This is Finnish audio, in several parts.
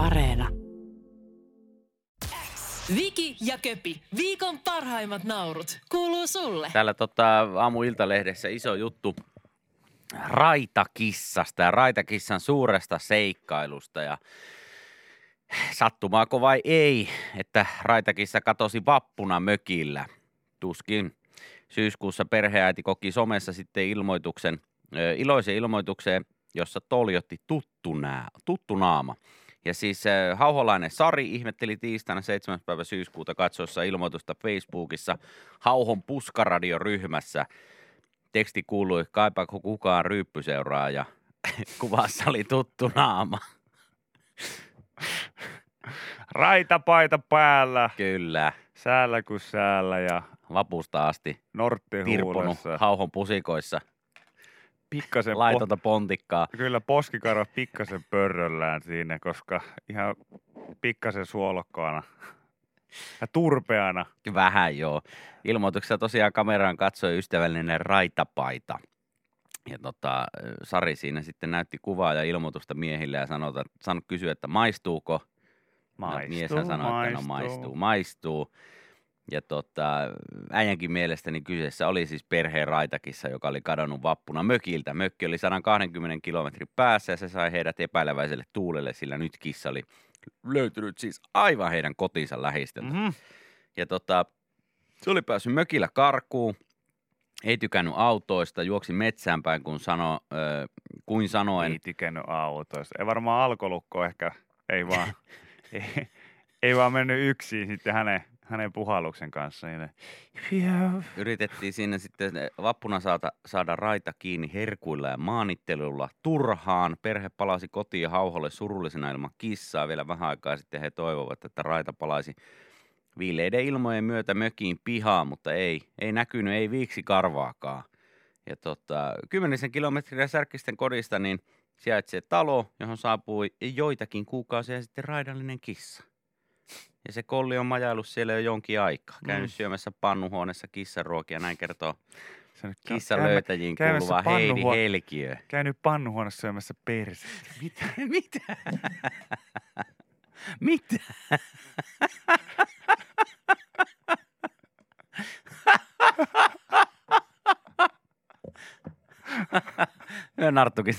Areena. Viki ja Köpi, viikon parhaimmat naurut, kuuluu sulle. Täällä tota, aamu-iltalehdessä iso juttu raitakissasta ja raitakissan suuresta seikkailusta. Ja sattumaako vai ei, että raitakissa katosi vappuna mökillä. Tuskin syyskuussa perheäiti koki somessa sitten ilmoituksen, iloisen ilmoitukseen, jossa toljotti tuttu, nää, tuttu naama. Ja siis äh, Hauholainen Sari ihmetteli tiistaina 7. päivä syyskuuta katsoessa ilmoitusta Facebookissa Hauhon puskaradioryhmässä. Teksti kuului, kaipaako kukaan ryyppyseuraa ja kuvassa oli tuttu naama. Raitapaita päällä, Kyllä, säällä kuin säällä ja vapusta asti nortti tirpunut huulessa. Hauhon pusikoissa Pikkasen po- laitonta pontikkaa. kyllä poskikarva pikkasen pörröllään siinä, koska ihan pikkasen suolokkaana ja turpeana. Vähän joo. Ilmoituksessa tosiaan kameraan katsoi ystävällinen raitapaita. Ja tota, Sari siinä sitten näytti kuvaa ja ilmoitusta miehille ja sanoi, että, sanoi kysyä, että maistuuko. Maistuu, no, mieshän sanoi, että no maistuu, maistuu. Ja tota, äijänkin mielestä niin kyseessä oli siis perheen raitakissa, joka oli kadonnut vappuna mökiltä. Mökki oli 120 kilometrin päässä ja se sai heidät epäileväiselle tuulelle, sillä nyt kissa oli löytynyt siis aivan heidän kotinsa lähistöltä. Mm-hmm. Ja tota, se oli päässyt mökillä karkuun, ei tykännyt autoista, juoksi metsään päin, kun sano, äh, kuin sanoen. Ei tykännyt autoista. Ei varmaan alkolukko ehkä, ei vaan, ei, ei vaan mennyt yksin sitten hänen, hänen puhalluksen kanssa. Niin ne- Yritettiin siinä sitten vappuna saada, saada raita kiinni herkuilla ja maanittelulla turhaan. Perhe palasi kotiin hauholle surullisena ilman kissaa. Vielä vähän aikaa sitten he toivovat, että raita palaisi viileiden ilmojen myötä mökiin pihaan, mutta ei, ei näkynyt, ei viiksi karvaakaan. Ja tota, kymmenisen kilometriä Särkisten kodista niin sijaitsee talo, johon saapui joitakin kuukausia sitten raidallinen kissa. Ja se kolli on majaillut siellä jo jonkin aikaa. Käynyt Mm. syömässä pannuhuoneessa kissaruokia, näin kertoo Se nyt kissan käymme- löytäjiin käymässä kuuluva Heidi Helkiö. Käynyt pannuhuoneessa syömässä perse. Mitä? Mitä? Mitä? Narttukin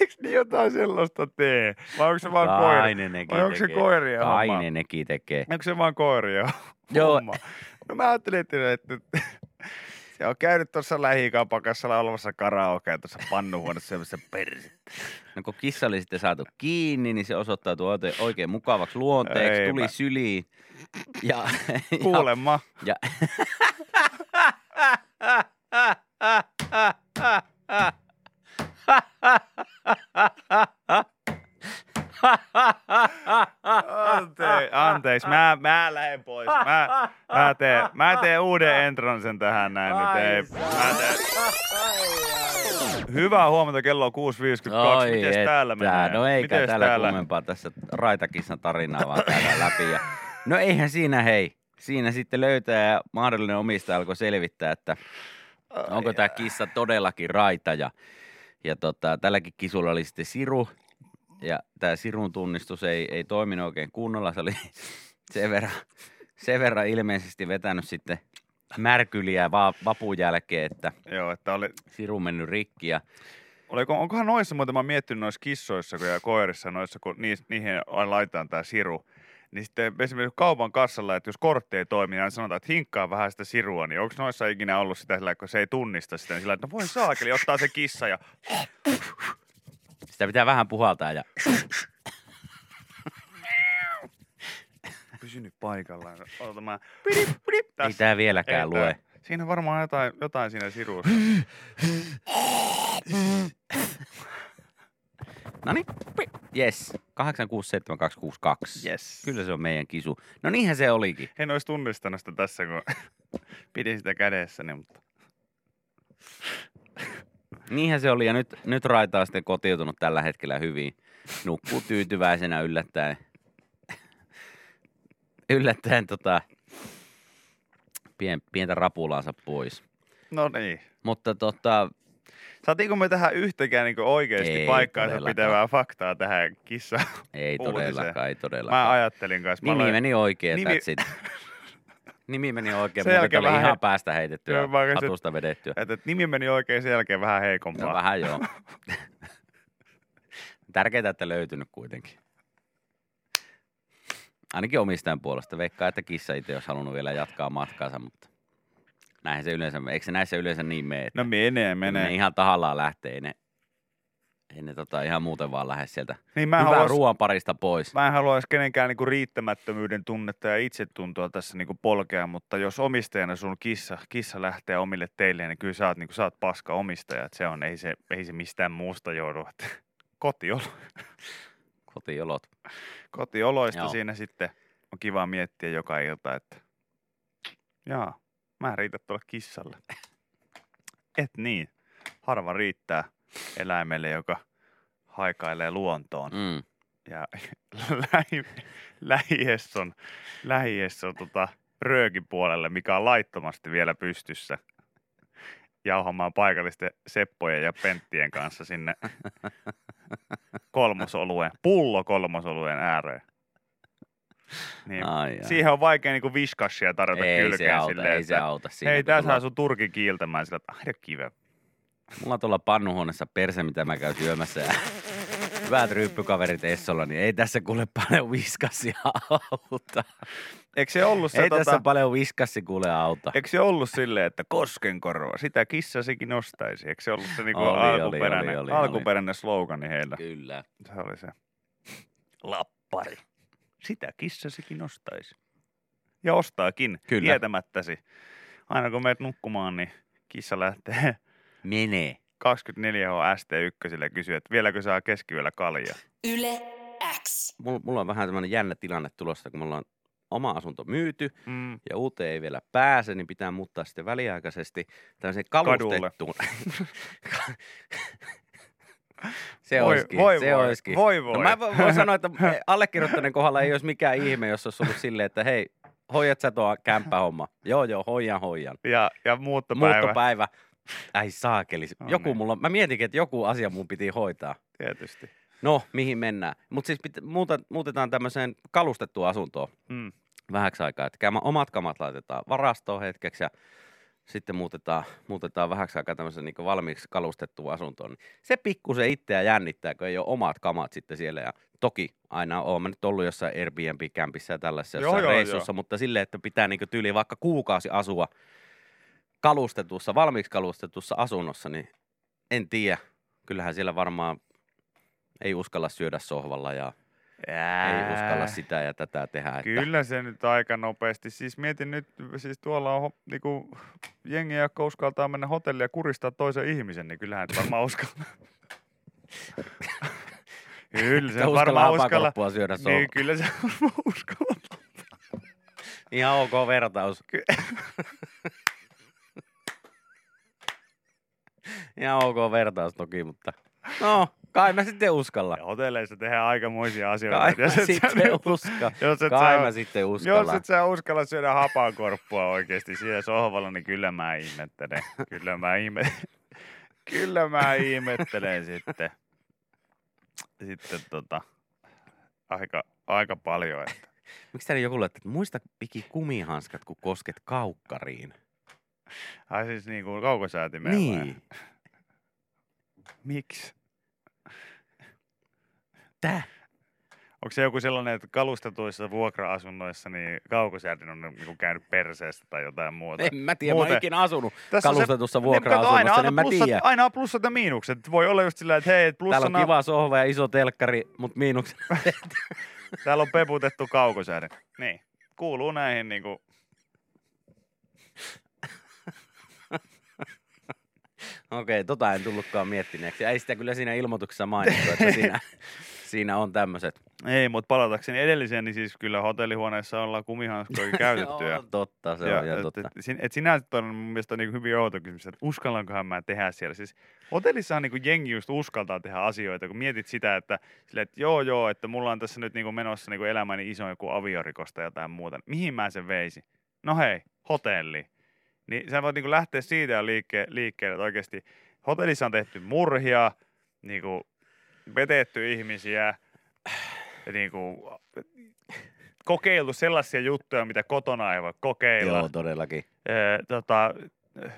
Miksi niin jotain sellaista tee? Vai onko se vaan ne nekin Vai onko se tekee. koirien Kai homma? ne nekin tekee. Onko se vaan koiria Joo. homma? No mä ajattelin, että, että se on käynyt tuossa lähikapakassa laulamassa karaokea tuossa pannuhuoneessa syömässä perse. No kun kissa oli sitten saatu kiinni, niin se osoittautui oikein, oikein mukavaksi luonteeksi, Ei tuli mä- syliin. Ja, Kuulemma. Ja, Ante, anteeksi, mä, mä lähden pois. Mä, mä, teen, mä teen uuden entransen tähän näin nyt. Ei, mä teen. Hyvää huomenta, kello on 6.52. Oi Mites täällä menee? No eikä Mites täällä, täällä kummempaa tässä raitakissan tarinaa vaan käydään läpi. Ja, no eihän siinä hei. Siinä sitten löytää ja mahdollinen omistaja alkoi selvittää, että onko tämä kissa todellakin raita. Ja, ja tota, tälläkin kisulla oli sitten siru. Ja tämä sirun tunnistus ei, ei toiminut oikein kunnolla. Se oli sen verran, sen verran ilmeisesti vetänyt sitten märkyliä va- vapun jälkeen, että Joo, että oli, siru mennyt rikki. Ja oliko, onkohan noissa, muuten mä oon miettinyt noissa kissoissa kun ja koirissa, noissa, kun niis, niihin laitetaan tää siru, niin sitten esimerkiksi kaupan kassalla, että jos kortti ei toimi, niin sanotaan, että hinkkaa vähän sitä sirua, niin onko noissa ikinä ollut sitä sillä, kun se ei tunnista sitä, niin sillä, että no voi saakeli, ottaa se kissa ja sitä pitää vähän puhaltaa ja pysy nyt paikallaan. Ota mä, pidip, pidip, ei tämä vieläkään Ei lue. tää- Siinä on varmaan jotain, jotain siinä sirussa. No niin, yes. 867262. Yes. Kyllä se on meidän kisu. No niinhän se olikin. En olisi tunnistanut sitä tässä, kun pidin sitä kädessäni, mutta Niinhän se oli ja nyt, nyt Raita on sitten kotiutunut tällä hetkellä hyvin. Nukkuu tyytyväisenä yllättäen. yllättäen tota, pien, pientä rapulaansa pois. no niin. Mutta tota, Saatiinko me tähän yhtäkään niin oikeasti Ei paikkaansa pitävää faktaa tähän kissa? Ei todellakaan, ei Mä todellakaan. ajattelin kanssa. Mä Nimi aloin- meni oikein, Nimi- that's. Nimi meni oikein, Sen mutta oli vähän ihan päästä heitettyä, mä hatusta vedettyä. Että että nimi meni oikein sen jälkeen vähän No, heikompaa. vähän joo. Tärkeää, että löytynyt kuitenkin. Ainakin omistajan puolesta. Veikkaa, että kissa itse olisi halunnut vielä jatkaa matkaansa, mutta näin se yleensä, eikö se näissä yleensä niin mene, että No menee, menee. ne ihan tahallaan lähtee, ne, ei ne tota, ihan muuten vaan lähde sieltä Niin mä haluais, ruoan parista pois. mä en haluaisi kenenkään niinku riittämättömyyden tunnetta ja itsetuntoa tässä niinku polkea, mutta jos omistajana sun kissa, kissa lähtee omille teille, niin kyllä sä oot, niinku, sä oot paska omistaja. Et se on, ei se, ei se mistään muusta joudu. Kotiolo, Kotiolot. kotioloista Joo. siinä sitten on kiva miettiä joka ilta, että jaa, mä en riitä tuolle kissalle. Et niin, harva riittää eläimelle, joka haikailee luontoon. Mm. ja lähi, lähies on, lähies on tota röökin puolelle, mikä on laittomasti vielä pystyssä jauhamaan paikallisten Seppojen ja Penttien kanssa sinne kolmosoluen, pullo kolmosoluen ääreen. Niin, Ai, ai. siihen on vaikea niinku viskassia tarjota ei se kylkeen auta, silleen, ei se että auta. Siinä hei, sulla- saa sun turkin kiiltämään sillä, että aina kive. Mulla on tuolla pannuhuoneessa perse, mitä mä käyn syömässä ja hyvät ryyppykaverit Essolla, niin ei tässä kuule paljon viskassia auta. Eikö se ollut se, ei tota, tässä paljon viskassi kuule auta. Eikö se ollut silleen, että koskenkorva, sitä kissasikin nostaisi? Eikö se ollut se niinku Oli, oli, alkuperäinen, oli, oli, oli. alkuperäinen slogani heillä? Kyllä. Se oli se. Lappari. Sitä kissasikin nostaisi. Ja ostaakin, Kyllä. tietämättäsi. Aina kun meet nukkumaan, niin kissa lähtee Menee. 24H ST1 ja kysyy, että vieläkö saa keskiyöllä kaljaa. Yle X. Mulla, mulla on vähän tämmöinen jännä tilanne tulossa, kun mulla on oma asunto myyty Mm. ja uuteen ei vielä pääse, niin pitää muuttaa sitten väliaikaisesti tämmöiseen kalustettuun. se Voi- olisikin, voi se voi, olisikin. voi voi. No mä vo- voin sanoa, että allekirjoittaneen kohdalla ei olisi mikään ihme, jos olisi ollut silleen, että hei, hoidat sä tuo kämppähomma. Joo, joo, hoijan, hoijan. Ja, ja muuttopäivä, Muuttopäivä. Ai saakeli. No Joku niin. mulla, mä mietinkin, että joku asia mun piti hoitaa. tietysti. No, mihin mennään? Mutta siis pit, muuta, muutetaan tämmöiseen kalustettuun asuntoon Mm. vähäksi aikaa. Että käymä omat kamat laitetaan varastoon hetkeksi ja sitten muutetaan, muutetaan vähäksi aikaa tämmöisen niin valmiiksi kalustettuun asuntoon. Niin Se pikkusen itseä jännittää, kun ei ole omat kamat sitten siellä. Ja toki aina oon mä nyt ollut jossain Airbnb-kämpissä ja tällaisessa Joo, joo, reissussa, mutta silleen, että pitää niin tyyli vaikka kuukausi asua kalustetussa, valmiiksi kalustetussa asunnossa, niin en tiedä. Kyllähän siellä varmaan ei uskalla syödä sohvalla ja ei uskalla sitä ja tätä tehdä. Että Kyllä se nyt aika nopeasti. Siis mietin nyt, siis tuolla on niinku, jengi, jotka uskaltaa mennä hotellia ja kuristaa toisen ihmisen, niin kyllähän et varmaan uskalla. kyllä se varmaan uskalla. syödä sohvalla. Niin, kyllä se varmaan uskalla. Ihan ok vertaus. Ky- Ihan ok vertaus toki, mutta no, kai mä sitten uskalla. Ja hotelleissa tehdään aikamoisia asioita. Kai mä jos sitten uskalla. Jos et, Kai sä, mä sitten jos uskalla. et sä uskalla syödä hapankorppua oikeasti siellä sohvalla, niin kyllä mä ihmettelen. Kyllä mä, ihme... kyllä mä ihmettelen sitten. Sitten tota, aika, aika paljon. Että. Miksi täällä joku laittaa, että muista piki kumihanskat, kun kosket kaukkariin? Ai siis niin kuin kaukosäätimeen? Niin. Miksi? Tää? Onko se joku sellainen, että kalustetuissa vuokra-asunnoissa niin kaukosäätin on niin kuin käynyt perseestä tai jotain muuta? En mä tiedä, mä oon Muuten- ikinä asunut Tässä on se- kalustetussa Niin, kato, aina, vuokra-asunnossa, aina, en mä plussat, tiedä. aina on plussat ja miinukset. Voi olla just sillä, että hei, et Täällä plussana, on kiva sohva ja iso telkkari, mutta miinuksena täällä on peputettu kaukosäädin. Niin, kuuluu näihin niinku, Okei, tota en tullutkaan miettineeksi. Ei sitä kyllä siinä ilmoituksessa mainittu, että siinä, siinä on tämmöiset. ei, mutta palatakseni edelliseen, niin siis kyllä hotellihuoneessa ollaan kumihanskoja käytetty. ja, on totta, se ja, on ihan et, totta. et, sin- et sinänsä on mun mielestä niin hyvin outo kysymys, että uskallankohan mä tehdä siellä. Siis hotellissahan niin jengi just uskaltaa tehdä asioita, kun mietit sitä, että, sille, että joo joo, että mulla on tässä nyt niin menossa niin elämäni iso joku aviorikosta tai jotain muuta. Mihin mä sen veisin? No hei, hotelli. Niin sä voit niin lähteä siitä jo liikke- liikkeelle, että oikeasti hotellissa on tehty murhia, niinku vetetty ihmisiä, niinku kokeiltu sellaisia juttuja, mitä kotona ei voi kokeilla. Joo, todellakin. Ee, tota,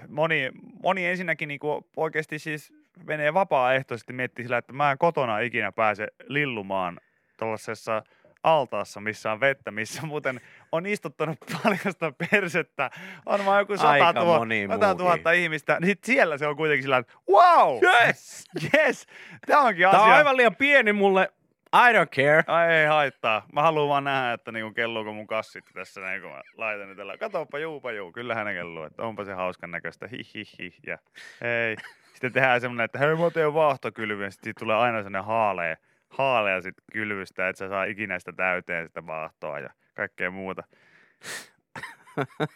moni, moni ensinnäkin niinku oikeasti siis menee vapaaehtoisesti miettii sillä, että mä en kotona ikinä pääse lillumaan tuollaisessa altaassa, missä on vettä, missä muuten on istuttanut paljasta persettä. On vaan joku sata, tuhat, moni sata muukin. tuhatta ihmistä. Niin sit siellä se on kuitenkin sillä, että wow! Yes! Yes! Tämä onkin Tää on asia. aivan liian pieni mulle. I don't care. Ai ei haittaa. Mä haluan vaan nähdä, että niinku kelluuko mun kassit tässä näin, kun mä laitan ne tällä. Katoppa juupa juu, kyllähän ne kelluu, että onpa se hauskan näköistä, hi hi hi. Ja hei. Sitten tehdään semmonen, että hei mä teen vaahtokylvyn, sitten siitä tulee aina semmonen haalea, haalea sit kylvystä, että sä saa ikinä sitä täyteen sitä vaahtoa ja kaikkea muuta.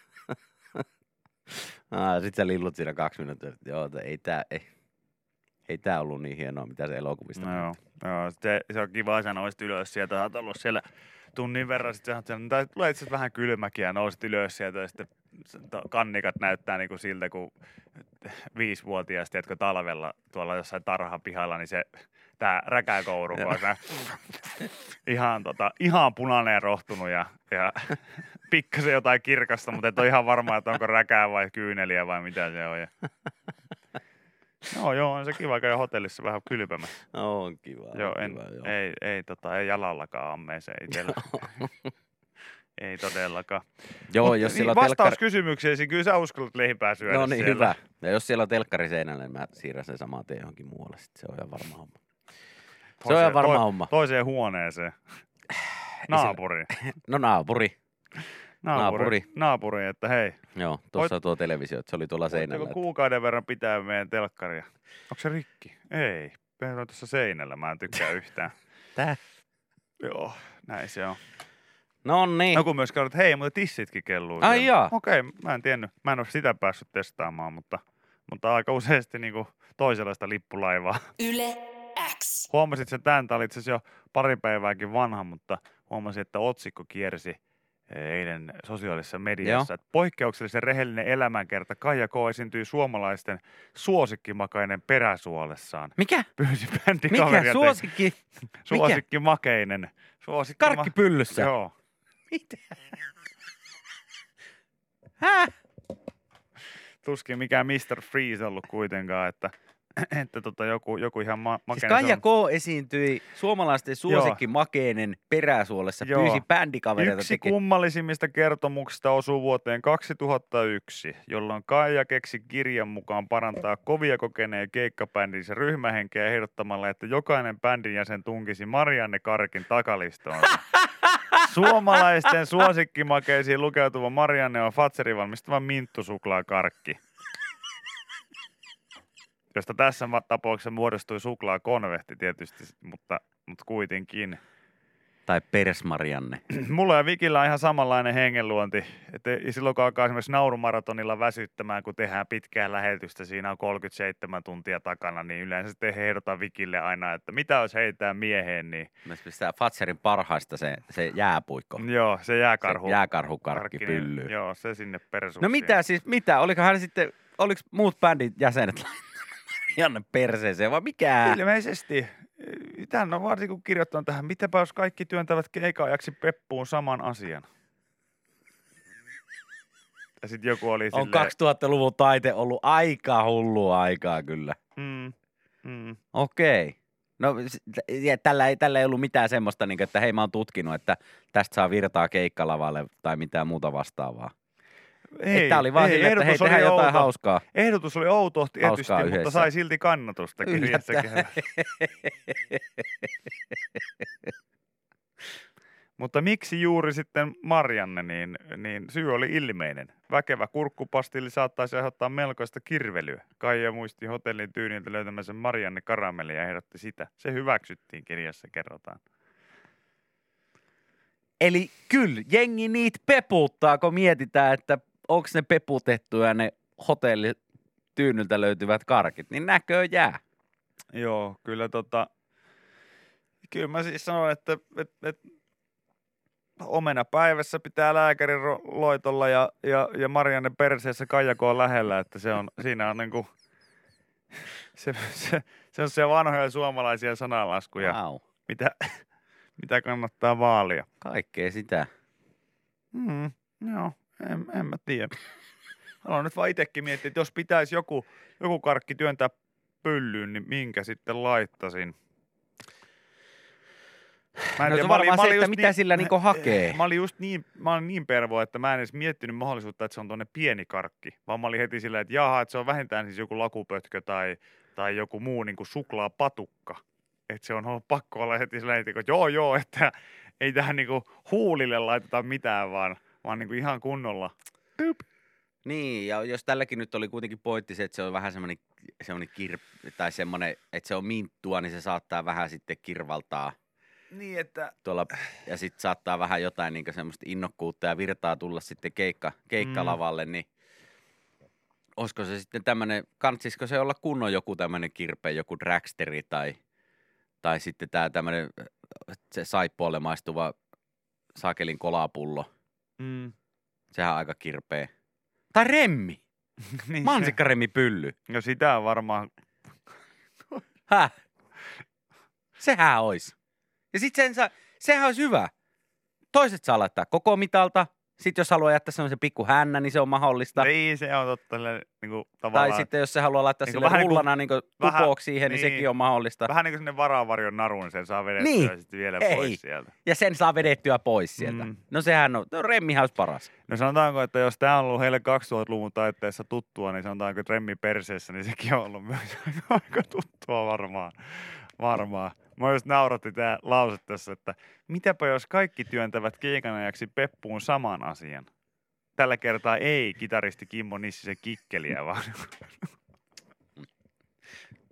Ah, sit sä lillut siinä kaksi minuuttia. että Joo, että ei tää, ei, ei tää ollut niin hienoa, mitä se elokuvista No joo, joo se, se, on kiva, sä nousit ylös sieltä, sä oot ollut siellä tunnin verran, sitten sä oot siellä, tai tulee itse vähän kylmäkin ja nousit ylös sieltä ja sitten kannikat näyttää niinku siltä, kun viisivuotias, tiedätkö, talvella tuolla jossain tarhan pihalla, niin se tää räkäkouru, ihan, tota, ihan punainen ja rohtunut ja, ja pikkasen jotain kirkasta, mutta et ole ihan varma, että onko räkää vai kyyneliä vai mitä se on. Ja... Joo, joo, on se kiva käydä hotellissa vähän kylpemässä. No, on kiva. Joo, on en, kiva, joo. ei, ei, tota, ei jalallakaan ammeeseen itsellä. ei todellakaan. joo Mut jos niin, siellä on vastaus kysymykseen, kyllä sä uskallat leipää syödä No niin, siellä. hyvä. Ja jos siellä on telkkari seinällä, niin mä siirrän sen saman tien johonkin muualle. Sitten se on ihan varma homma. Se on varma toi- homma. Toiseen huoneeseen. Naapuri. No naapuri. Naapuri. Naapuri. Naapuri, että hei, Joo, tuossa on tuo televisio, että se oli tuolla seinällä. voitteko kuukauden verran pitää meidän telkkaria? Onko se rikki? Ei. Meillä on tuossa seinällä, mä en tykkää yhtään. Tää? Joo, näin se on. No niin. Joku myös kertoo, että hei, mutta tissitkin kelluu. Ai jaa. Okei, mä en tiennyt. Mä en ole sitä päässyt testaamaan, mutta, mutta aika useasti niin toisenlaista lippulaivaa. Yle X. Huomasit sen tämän, tämä oli itse jo pari päivääkin vanha, mutta huomasin, että otsikko kiersi eilen sosiaalisessa mediassa. Että poikkeuksellisen rehellinen elämänkerta Kaija K. esiintyi suomalaisten suosikkimakainen peräsuolessaan. Mikä? Pyysi Mikä? bändikaveria. te- Suosikki? Suosikkimakeinen. Suosikki Karkkipyllyssä? Joo. Mitä? Häh? tuskin mikään Mr. Freeze ollut kuitenkaan, että, että tota joku, joku ihan ma- Siis makeinen. Kaija se on. K. esiintyi suomalaisten suosikki Makeinen peräsuolessa, Joo. pyysi bändikavereita Yksi tekemään. kummallisimmista kertomuksista osuu vuoteen 2001, jolloin Kaija keksi kirjan mukaan parantaa kovia kokeneen keikkabändinsä ryhmähenkeä ehdottamalla, että jokainen bändin jäsen tunkisi Marianne Karkin takalistoonsa. Suomalaisten suosikkimakeisiin lukeutuva Marianne on Fatserin valmistama minttusuklaakarkki, josta tässä tapauksessa muodostui suklaakonvehti tietysti, mutta, mutta kuitenkin. Tai Persmarianne. Mulla ja Vikillä on ihan samanlainen hengenluonti. Että silloin kun alkaa esimerkiksi naurumaratonilla väsyttämään, kun tehdään pitkää lähetystä, siinä on 37 tuntia takana, niin yleensä sitten ehdotan Vikille aina, että mitä jos heitää mieheen, niin Myös pistää Fatserin parhaista se, se jääpuikko. joo, se jääkarhu. Se jääkarhukarkki karkki, pyllyy. Joo, se sinne persuuksiin. No mitä siis, mitä? Oliko hän sitten, oliko muut bändin jäsenet Janne perseeseen vai mikä? Ilmeisesti. Tän on varsinkin kun kirjoittanut tähän, mitäpä jos kaikki työntävät keikaajaksi peppuun saman asian. Ja sitten joku oli On silleen, 2000-luvun taite ollut aika hullua aikaa kyllä. mm, mm, Okei. No t- ja tällä ei, tällä ei ollut mitään semmoista, niin että hei mä oon tutkinut, että tästä saa virtaa keikkalavalle tai mitään muuta vastaavaa. Ei, Tämä oli vaan ei, silleen, että hei tehdään jotain outo. hauskaa. Ehdotus oli outo tietysti, Hauskaa mutta yhdessä. sai silti kannatusta. Mutta miksi juuri sitten Marianne, niin, niin syy oli ilmeinen. Väkevä kurkkupastilli saattaisi aiheuttaa melkoista kirvelyä. Kaija muisti hotellin tyyniltä löytämänsä Marianne karamellia ja ehdotti sitä. Se hyväksyttiin kirjassa, kerrotaan. Eli kyllä, jengi niitä peputtaa, kun mietitään, että onko ne peputettuja ne hotellityynyltä löytyvät karkit, niin näkö jää. Joo, kyllä tota... Kyllä mä siis sanon, että, että, että omena päivässä pitää lääkärin loitolla ja, ja, ja Marianne perseessä Kaijako on lähellä, että se on, siinä on niinku Se, se, se on se vanhoja suomalaisia sanalaskuja, Wow. mitä, mitä kannattaa vaalia. Kaikkea sitä. Mm, joo, en, en mä tiedä. Haluan nyt vaan itsekin miettiä, että jos pitäisi joku, joku karkki työntää pyllyyn, niin minkä sitten laittasin? Mä en No tiedä, se mä olin- mä se, olin että just mitä sillä niinku hakee. Mä olin just niin, mä olin niin pervo, että mä en edes miettinyt mahdollisuutta, että se on tuonne pieni karkki. Vaan mä olin heti silleen, että jaha, että se on vähintään siis joku lakupötkö tai, tai joku muu niin kuin suklaapatukka. Että se on ollut pakko olla heti silleen, että joo joo, että ei tähän niin kuin huulille laiteta mitään, vaan, vaan niin kuin ihan kunnolla. Niin, ja jos tälläkin nyt oli kuitenkin pointti se, että se on vähän semmoinen, semmoinen kir, tai semmoinen, että se on minttua, niin se saattaa vähän sitten kirvaltaa. Niin, että tuolla, ja sitten saattaa vähän jotain niin semmoista innokkuutta ja virtaa tulla sitten keikka, keikkalavalle, niin olisiko se sitten tämmöinen, kantsisiko se olla kunnon joku tämmöinen kirpe, joku dragsteri tai, tai sitten tämä tämmöinen se saippualle maistuva sakelin kolapullo, mm, sehän on aika kirpeä. Tai remmi, niin mansikkaremmi pylly. No sitä on varmaan, Häh? Sehän olisi. Ja sitten sen saa, sehän olisi hyvä. Toiset saa laittaa koko mitalta. Sitten jos haluaa jättää semmoisen pikku hännä, niin se on mahdollista. niin se on totta, niin kuin, Tai tavallaan, sitten jos se haluaa laittaa Niin sille vähän niin rullana niin kuin vähän- tupoksi siihen, niin, niin. sekin on mahdollista. vähän niin kuin sinne varavarjon naruun, niin sen saa vedettyä Niin. sitten vielä Ei. pois sieltä. Ja sen saa vedettyä pois sieltä. Mm. No sehän on, no remmihän olisi paras. No sanotaanko, että jos tämä on ollut heille 2000-luvun taitteessa tuttua, niin sanotaanko, että remmi perseessä, niin sekin on ollut myös aika tuttua varmaan. Varmaan. Mä just nauratti tämä lause tässä, että mitäpä jos kaikki työntävät keikan ajaksi peppuun saman asian. Tällä kertaa ei kitaristi Kimmo Nissisen kikkeliä, vaan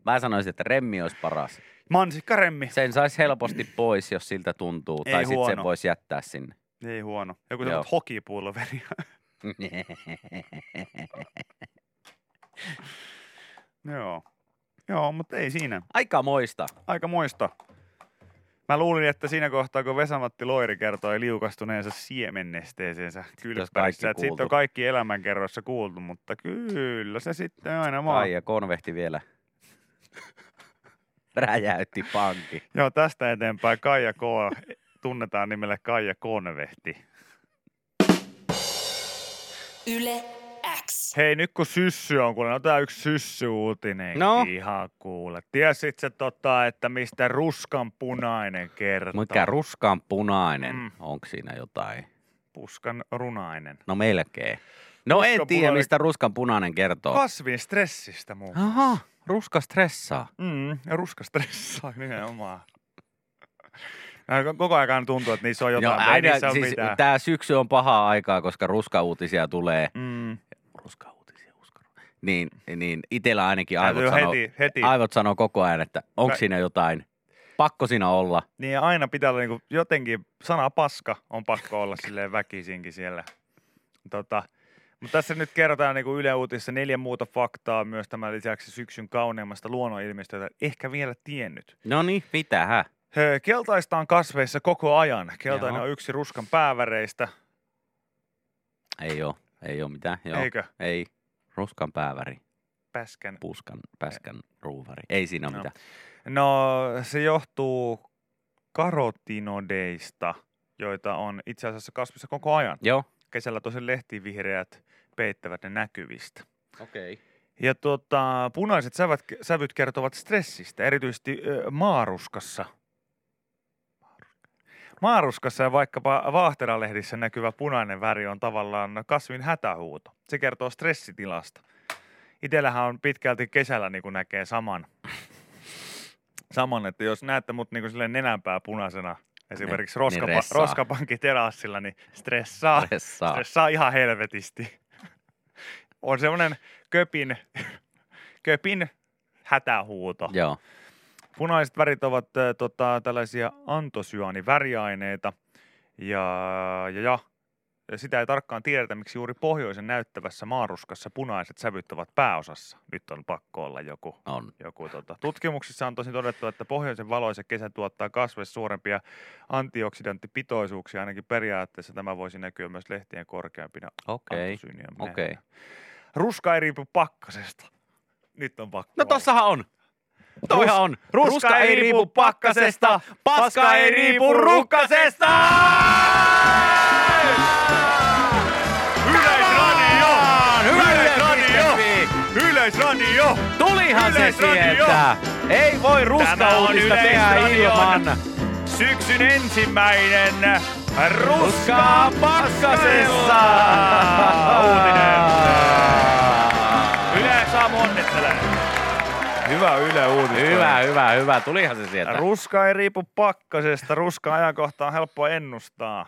Mä sanoisin, että remmi olisi paras. mansikkaremmi. Sen saisi helposti pois, jos siltä tuntuu. Ei tai sitten sen voisi jättää sinne. Ei huono. Joku Joo. semmoinen hokipulveri. Joo. Joo, mutta ei siinä. Aika moista. Aika moista. Mä luulin, että siinä kohtaa, kun Vesamatti Loiri kertoi liukastuneensa siemennesteeseensä kylppärissä, kaikki että siitä on kaikki elämänkerroissa kuultu, mutta kyllä se sitten aina maa. Ai ja konvehti vielä. Räjäytti pankki. Joo, tästä eteenpäin Kaija K. tunnetaan nimellä Kaija Konvehti. Yle X. Hei, nyt kun syssy on, kuule, otetaan yksi syssy-uutinen No? ihan kuule. Tiesit se tota, että mistä ruskan punainen kertoo? Mikä ruskaan punainen? Mm. Onko siinä jotain? Puskan runainen. No melkein. No en Ruskan tiedä, punainen- mistä ruskan punainen kertoo. Kasvin stressistä muun. Aha, ruska stressaa. Mm, ja ruska stressaa nimenomaan. Koko ajan tuntuu, että niissä on jotain, no, ei niissä ole siis mitään. tämä syksy on pahaa aikaa, koska ruskauutisia tulee. Mm. Niin, niin itsellä ainakin Täytyy aivot sanoo, heti, heti. aivot sanoo koko ajan, että onko Mä- siinä jotain. Pakko siinä olla. Niin ja aina pitää olla niinku, jotenkin, sana paska on pakko olla silleen väkisinkin siellä. Tota, mutta tässä nyt kerrotaan niinku Yle Uutissa neljä muuta faktaa myös tämän lisäksi syksyn kauneimmasta luonnonilmiöstä, jota ehkä vielä tiennyt. No niin, mitähän? Ö, Keltaista on kasveissa koko ajan. Keltainen Joo. on yksi ruskan pääväreistä, Ei oo, ei oo mitään. Joo. eikö? Ei. Ruskan pääväri, Päskän. puskan, päskän, ruuvari. Ei siinä ole No. mitään. No se johtuu karotinodeista, joita on itse asiassa kasvissa koko ajan. Joo. Kesällä tosi lehtivihreät peittävät ne näkyvistä. Okei. Okay. Ja tuota, punaiset sävät, sävyt kertovat stressistä, erityisesti maaruskassa. Maaruskassa ja vaikkapa vaahteralehdissä näkyvä punainen väri on tavallaan kasvin hätähuuto. Se kertoo stressitilasta. Itellähän on pitkälti kesällä niin näkee saman, saman, että jos näette mut niin silleen nenänpää punaisena, esimerkiksi niin roskapa, ressaa. roskapankin terassilla, niin stressaa. Stressaa. Stressaa ihan helvetisti. On semmoinen köpin, köpin hätähuuto. Joo. Punaiset värit ovat äh, tota, tällaisia antosyaaniväriaineita. Ja, ja, ja, ja sitä ei tarkkaan tiedetä, miksi juuri pohjoisen näyttävässä maaruskassa punaiset sävyt ovat pääosassa. Nyt on pakko olla joku On. joku tota. Tutkimuksissa on tosin todettu, että pohjoisen valoisa kesä tuottaa kasveissa suurempia antioksidanttipitoisuuksia. Ainakin periaatteessa tämä voisi näkyä myös lehtien korkeampina Okei. antosyyniä Okei. Ruska ei riipu pakkasesta. Nyt on pakko. No tossahan on. Toihan on. ruska ei riipu pakkasesta, paska ei riipu rukkasesta! Yleisradio! Yleisradio! Yleisradio! Tulihan se sieltä. Ei voi Tämä on ruskauutista tehdä ilman. Syksyn ensimmäinen ruskaa pakkasessa! Uutinen. Hyvä Yle uutinen. Hyvä, hyvä, hyvä. Tulihan se sieltä. Ruska ei riipu pakkasesta. Ruska ajankohta on helppo ennustaa.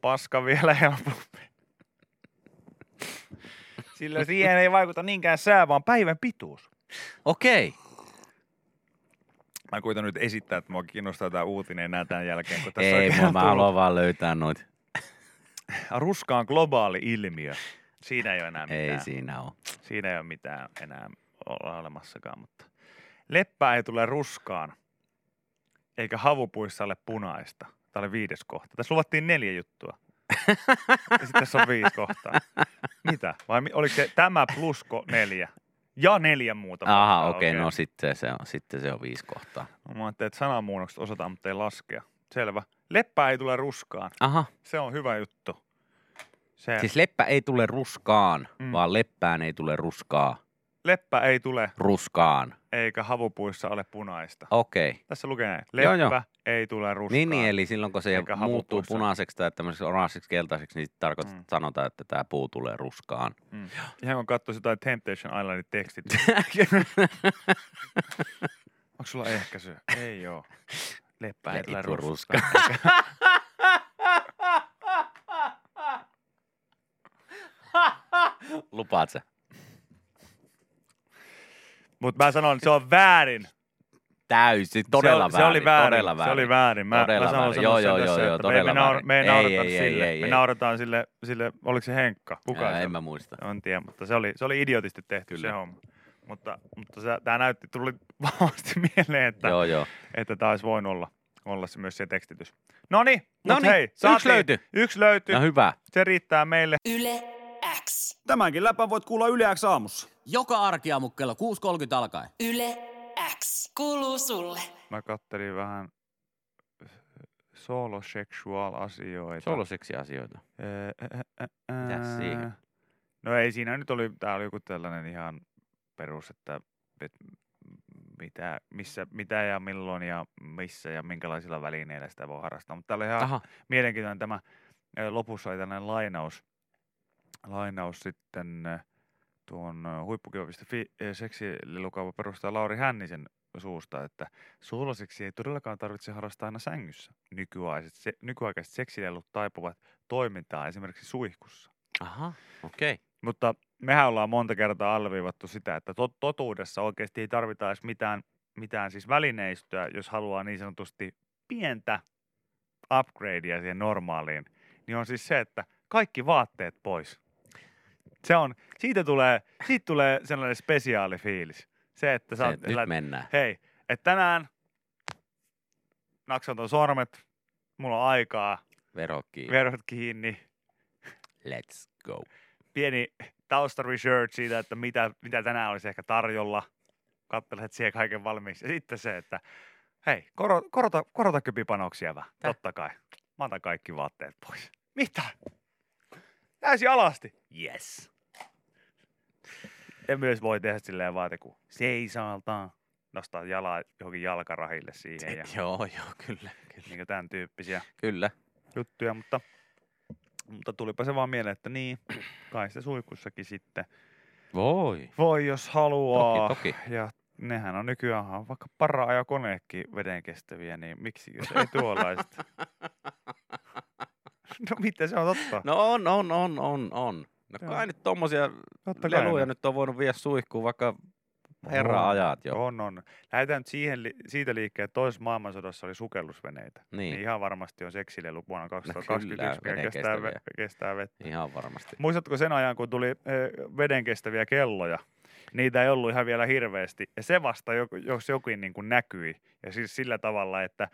Paska vielä helpompi. Sillä siihen ei vaikuta niinkään sää, vaan päivän pituus. Okei. Mä koitan nyt esittää, että mua kiinnostaa tämä uutinen enää tämän jälkeen. Kun tässä Ei, mä, mä haluan vaan löytää noita. Ruska on globaali ilmiö. Siinä ei ole enää mitään. Ei siinä ole. Siinä ei ole mitään enää olla olemassakaan, mutta leppää ei tule ruskaan, eikä havupuissa ole punaista. Tämä oli viides kohta. Tässä luvattiin neljä juttua. ja sitten tässä on viisi kohtaa. Mitä? Vai oliko se tämä plusko neljä? Ja neljä muuta. Aha, okei, okay, no sitten se, on, sitten se on viisi kohtaa. No, mä ajattelin, että sanamuunnokset osataan, mutta ei laskea. Selvä. Leppää ei tule ruskaan. Aha, Se on hyvä juttu. Se, siis... leppä ei tule ruskaan, mm. vaan leppään ei tule ruskaa. Leppä ei tule, Ruskaan. eikä havupuissa ole punaista. Okei. Okay. Tässä lukee näin. Joo, Leppä joo. ei tule ruskaan. Niin, niin, eli silloin kun se Eikä muuttuu havupuissa. punaiseksi tai tämmöiseksi oranssiksi keltaiseksi, niin tarkoittaa, Mm. että sanotaan, että tämä puu tulee ruskaan. Mm. Ihan kun katsoisi jotain Temptation Islandin tekstit. Onko sulla ehkäisy? Ei oo. Leppä ei tule tule ruskaan. Lupaat sä? Mutta mä sanon, että se on väärin. Täysin, todella se, väärin. Se oli väärin. Todella väärin. Se oli väärin. Mä, Todella mä sanon, väärin. Joo, sen joo, tässä, joo, joo, että me, me, todella naur, väärin. me ei Ei, ei, ei, sille. ei, me ei. naurataan sille, sille, oliko se Henkka? Kuka Ää, se? en mä muista. En tiedä, mutta se oli, se oli idiotisti tehty Kyllä. se homma. Mutta, mutta se, tämä näytti, tuli vahvasti mieleen, että, Joo, joo. että tämä olisi voinut olla, olla se myös se tekstitys. No niin, Noniin, hei, yksi saatiin- löytyi. Yksi löytyi, No hyvä. se riittää meille. Yle X. Tämänkin läpän voit kuulla Yle X aamussa. Joka arkiaamu kello 6.30 alkaen. Yle X. Kuuluu sulle. Mä kattelin vähän solosexual-asioita. Soloseksi asioita. Ää, ää, ää, ää. Mitäs siihen? No ei siinä nyt oli, tää oli joku tällainen ihan perus, että, että mitä, missä, mitä ja milloin ja missä ja minkälaisilla välineillä sitä voi harrastaa. Mutta täällä oli ihan Aha, mielenkiintoinen tämä, lopussa oli tällainen lainaus, lainaus sitten tuon huippukiva.fi ää, seksililukaupan perustaja Lauri Hännisen suusta, että suolosiksi ei todellakaan tarvitse harrastaa aina sängyssä. Nykyaikaiset, se, nykyaikaiset seksilelut taipuvat toimintaan esimerkiksi suihkussa. aha, okei. Okay. Mutta mehän ollaan monta kertaa alleviivattu sitä, että tot- totuudessa oikeasti ei tarvita edes mitään, mitään siis välineistöä, jos haluaa niin sanotusti pientä upgradea siihen normaaliin, niin on siis se, että kaikki vaatteet pois. Se on, siitä tulee, siitä tulee sellainen spesiaali fiilis. Se, että sä Se, oot, nyt lait- mennään. hei, että tänään naksan ton sormet, mulla on aikaa, Verot kiinni. verot kiinni, Let's go. pieni tausta research siitä, että mitä, mitä tänään olisi ehkä tarjolla. Katselet siihen kaiken valmiiksi. Ja sitten se, että hei, koro, korota, korota kypipanoksia vähän. Totta kai. Mä otan kaikki vaatteet pois. Mitä? Täysin alasti. Yes. Ja myös voi tehdä silleen vaate, kun seisaltaan. Nostaa jalaa johonkin jalkarahille siihen ja Joo, joo, kyllä. Kyllä. niin tämän tyyppisiä kyllä. juttuja, mutta, mutta tulipa se vaan mieleen, että niin, kai se suihkussakin sitten Voi. voi, jos haluaa. Toki, Ja nehän on nykyään vaikka para-ajokoneetkin vedenkestäviä, niin miksi jos ei tuollaiset? no miten se on totta? No on, on, on, on, on. No Joo. kai nyt tommosia totta kai leluja ne. nyt on voinut viedä suihkuun vaikka herra On, ajat jo. On, on. Lähdetään nyt siihen, siitä liikkeelle, että toisessa maailmansodassa oli sukellusveneitä. Niin, Niin ihan varmasti on seksilelu vuonna kyllä, 2021, mikä kestää, ve- kestää vettä. ihan varmasti. Muistatko sen ajan, kun tuli eh, vedenkestäviä kelloja? Niitä ei ollut ihan vielä hirveästi. Ja se vasta, jos jokin niin kuin näkyi. Ja siis sillä tavalla, että,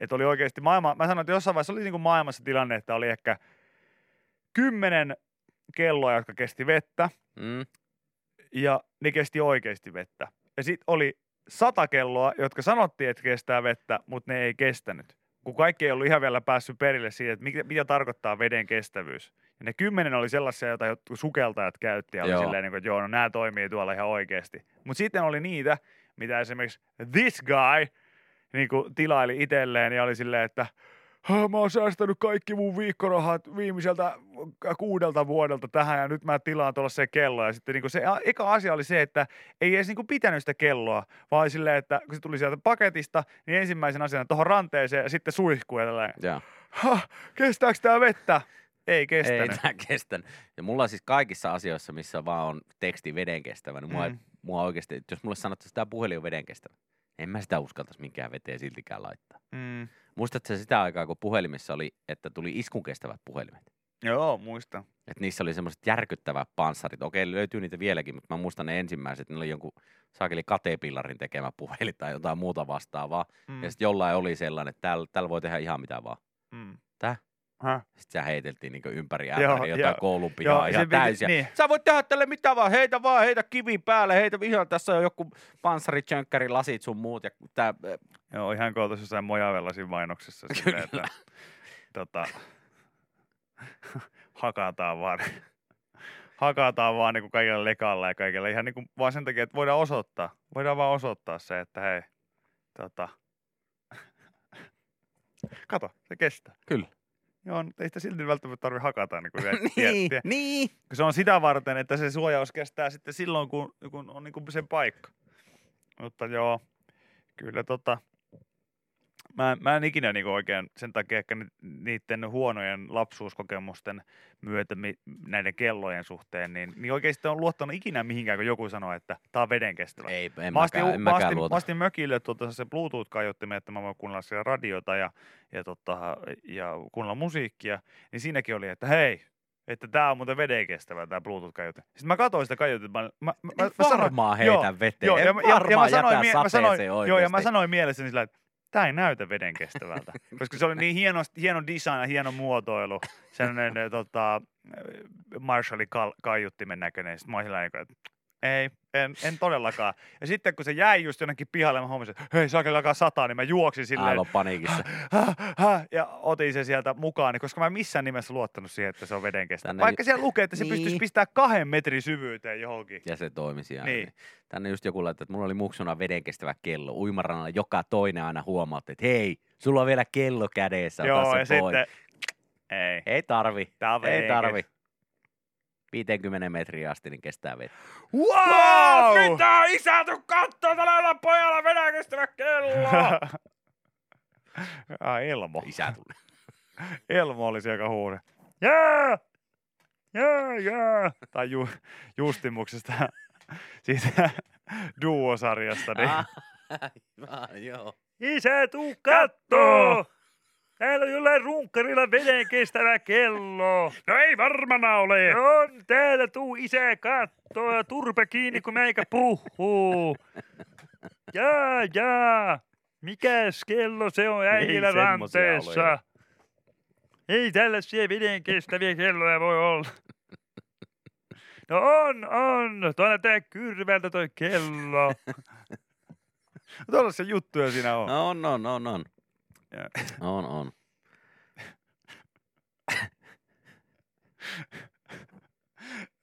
että oli oikeasti maailma... Mä sanoin, että jossain vaiheessa oli niin kuin maailmassa tilanne, että oli ehkä kymmenen kelloa, jotka kesti vettä. Mm, ja ne kesti oikeasti vettä. Ja sitten oli sata kelloa, jotka sanottiin, että kestää vettä, mutta ne ei kestänyt. Kun kaikki ei ollut ihan vielä päässyt perille siitä, että mitä, mitä tarkoittaa veden kestävyys. Ja ne kymmenen oli sellaisia, joita jotkut sukeltajat käytti ja oli Joo. silleen, niin kuin, että joo, no nämä toimii tuolla ihan oikeasti. Mutta sitten oli niitä, mitä esimerkiksi this guy niin kuin tilaili itselleen ja oli silleen, että "Hä, mä oon säästänyt kaikki mun viikkorahat viimeiseltä kuudelta vuodelta tähän ja nyt mä tilaan tuolla se kello. Ja sitten niin se eka asia oli se, että ei edes niin pitänyt sitä kelloa, vaan silleen, että kun se tuli sieltä paketista, niin ensimmäisen asian tuohon ranteeseen ja sitten suihkuu ja kestääkö tää vettä? Ei Ei kestänyt. tämä kestänyt. Ja mulla siis kaikissa asioissa, missä vaan on teksti veden kestävä, niin mua, Mm. mm. mua oikeasti, jos mulle sanottaisiin, että tämä puhelin on veden kestävä, en mä sitä uskaltaisi minkään veteen siltikään laittaa. Mm. Muistatko sitä aikaa, kun puhelimissa oli, että tuli iskun kestävät puhelimet? Joo, muistan. Että niissä oli semmoiset järkyttävät panssarit. Okei, löytyy niitä vieläkin, mutta mä muistan ne ensimmäiset. Ne oli jonkun saakeli katepillarin tekemä puhelin tai jotain muuta vastaavaa. Mm. Ja sitten jollain oli sellainen, että täällä, täällä voi tehdä ihan mitä vaan. Mm. Tää? Häh? Sitten se heiteltiin niin ympäri Joo, ämpäri jotain joo. koulun Joo, pihaa se ihan täysiä. niin. Sä voit tehdä tälle mitä vaan, heitä vaan, heitä kivi päälle, heitä ihan tässä on joku panssaritsönkkäri, lasit sun muut ja tää, Joo, ihan kuin oltaisiin jossain Mojavella siinä mainoksessa silleen, että tota, hakataan vaan, hakataan vaan niin kuin kaikilla lekalla ja kaikilla ihan niin kuin vaan sen takia, että voidaan osoittaa, voidaan vaan osoittaa se, että hei, tota, kato, se kestää. Kyllä. Joo, mutta ei sitä silti välttämättä tarvitse hakata. Niin, kuin, niin, niin. se on sitä varten, että se suojaus kestää sitten silloin, kun, kun on niin kuin se paikka. Mutta joo, kyllä tota, mä, mä en ikinä niin oikein sen takia ehkä ni- niiden huonojen lapsuuskokemusten myötä mi, näiden kellojen suhteen, niin, niin oikeasti on luottanut ikinä mihinkään, kun joku sanoo, että tämä on vedenkestävä. Ei, en Mä astin, mäkään, en mä astin, luota. mä astin mökille tuota, se Bluetooth-kaiuttimen, että mä voin kuunnella siellä radiota ja, ja, tota, ja kuunnella musiikkia, niin siinäkin oli, että hei, että tämä on muuten vedenkestävä tämä Bluetooth-kaiutin. Sitten mä katsoin sitä kaiutinta, mä, mä, mä, mä sanoin, varmaan joo, heitä veteen, joo, en ja, ja, ja, mä sanoin, jätä mie- mä sanoin, joo, ja mä sanoin mielessäni sillä, että tämä ei näytä vedenkestävältä, koska se oli niin hieno, hieno design ja hieno muotoilu, sellainen tota, Marshallin kal- kaiuttimen näköinen. Sitten mä olin että ei, en, en todellakaan. Ja sitten kun se jäi just jonnekin pihalle, mä huomasin, että hei, saakeli alkaa sataa, niin mä juoksin silleen, Aivan paniikissa. häh, häh, ja otin sen sieltä mukaan, koska mä en missään nimessä luottanut siihen, että se on vedenkestävä. Tänne Vaikka siellä lukee, että se Niin. pystyisi pistämään kahden metrin syvyyteen johonkin. Ja se toimisi aina. Niin. Tänne just joku laittoi, että mulla oli muksuna vedenkestävä kello. Uimarannalla joka toinen aina huomautti, että hei, sulla on vielä kello kädessä, ota Joo, se ja pois. sitten, ei, Ei tarvi, tää on ei tarvi. 50 metriä asti, niin kestää vettä. Wow! Mitä isä, tuu kattoo tällä pojalla vedenkestävä kello! ah, Elmo. Isä tuli. Elmo oli siellä, joka huusi. Jää! Jää, jää! Tai ju, Justimuksesta, siitä duosarjasta. Niin. Ah, aivan, joo. Isä, tuu kattoo! Täällä on jollain runkkarilla veden kestävä kello. No ei varmana ole. On täällä, tuu isä kattoo ja turpe kiinni, kun meikä puhuu. Jaa, jaa. Mikäs kello se on äijillä ranteessa? Ei tällaisia veden kestäviä kelloja voi olla. No on, on. Tuo näyttää kyrvältä toi kello. Tuollaisia juttuja siinä on. No, on, on, on, on. Ja- On, on.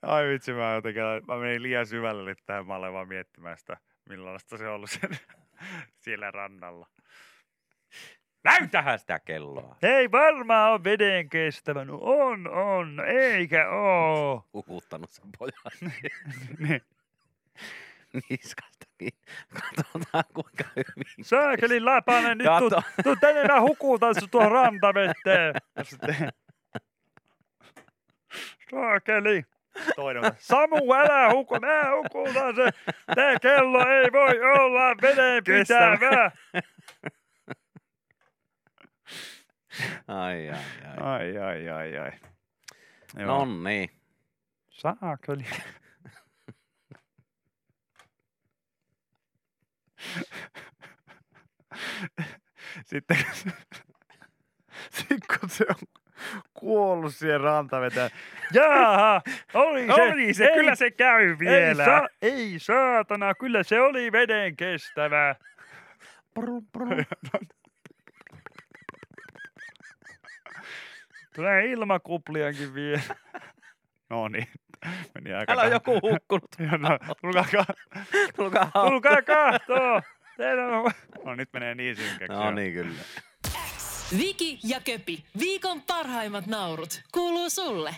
Ai vitsi, mä, jotenkin, mä menin liian syvälle nyt tähän, mä olen vaan miettimään sitä, millaista se on ollut sen, siellä rannalla. Näytähän sitä kelloa. Ei varmaan ole veden kestävä. No on, on, eikä oo. Uhuttanut sen pojan Niin. niskasta. Niin katsotaan kuinka hyvin. Saakeli Lapanen, nyt tuu, Kato. tuu tänne mä hukutan sut tuohon rantavetteen. Saakeli. Toinen. Samu, älä huku, mä hukutan se. Tää kello ei voi olla veden pitävä. Ai, ai, ai. Ai, ai, ai, ai. No niin. Saakeli. Sitten kun se, sit kun se on kuollut siihen rantaveteen. Jaaha, oli se. Oli se, ei, kyllä se käy ei, vielä. sa, ei saatana, kyllä se oli veden kestävä. Tulee ilmakupliakin vielä. No niin, meni aika Täällä on joku hukkunut. Ja no, tulkaa, ka- Tulkaa Tulkaa kahtoo. Teillä on... no nyt menee niin synkäksi. No joo. niin kyllä. Viki ja Köpi, viikon parhaimmat naurut, kuuluu sulle.